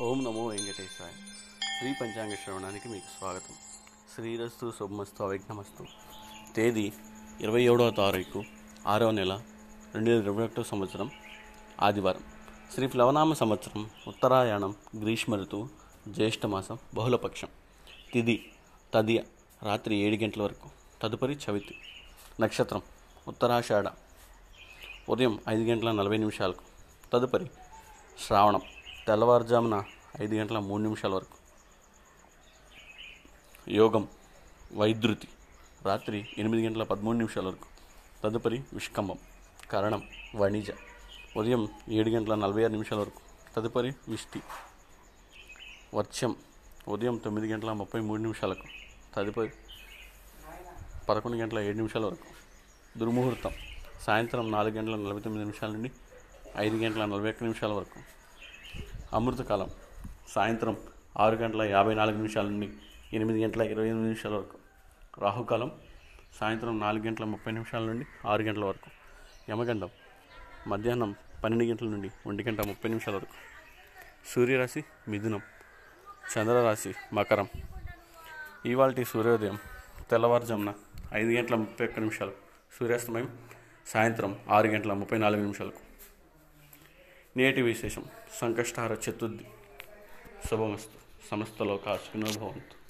ఓం నమో వెంకటేశాయ. శ్రీ పంచాంగ శ్రవణానికి మీకు స్వాగతం. శ్రీరస్తు శుభమస్తు అవిఘ్నమస్తు. తేదీ ఇరవై ఏడవ తారీఖు ఆరవ నెల రెండు వేల ఇరవై ఒకటో సంవత్సరం ఆదివారం. శ్రీ ప్లవనామ సంవత్సరం ఉత్తరాయణం గ్రీష్మ ఋతువు జ్యేష్ఠమాసం బహుళపక్షం. తిది తదియ రాత్రి ఏడు గంటల వరకు. తదుపరి చవితి నక్షత్రం ఉత్తరాషాఢ. ఉదయం ఐదు గంటల నలభై నిమిషాలకు. తదుపరి శ్రావణం తెల్లవారుజామున ఐదు గంటల మూడు నిమిషాల వరకు. యోగం వైద్యుతి రాత్రి ఎనిమిది గంటల పదమూడు నిమిషాల వరకు. తదుపరి విష్కంభం కరణం వణిజ. ఉదయం ఏడు గంటల నలభై ఆరు నిమిషాల వరకు. తదుపరి విష్టి. వర్షం ఉదయం తొమ్మిది గంటల ముప్పై మూడు నిమిషాలకు. తదుపరి పదకొండు గంటల ఏడు నిమిషాల వరకు. దుర్ముహూర్తం సాయంత్రం నాలుగు గంటల నలభై తొమ్మిది నిమిషాల నుండి ఐదు గంటల నలభై ఒక్క నిమిషాల వరకు. అమృతకాలం సాయంత్రం ఆరు గంటల యాభై నాలుగు నిమిషాల నుండి ఎనిమిది గంటల ఇరవై ఎనిమిది నిమిషాల వరకు. రాహుకాలం సాయంత్రం నాలుగు గంటల ముప్పై నిమిషాల నుండి ఆరు గంటల వరకు. యమగండం మధ్యాహ్నం పన్నెండు గంటల నుండి ఒంటి గంట ముప్పై నిమిషాల వరకు. సూర్యరాశి మిథునం చంద్రరాశి మకరం. ఇవాళ సూర్యోదయం తెల్లవారుజామున ఐదు గంటల ముప్పై ఒక్క నిమిషాలు. సూర్యాస్తమయం సాయంత్రం ఆరు గంటల ముప్పై నాలుగు నిమిషాలకు. నేటి విశేషం. సంకష్టహార చతుర్థి. శుభమస్తు. సమస్త సుఖినో భవంతు.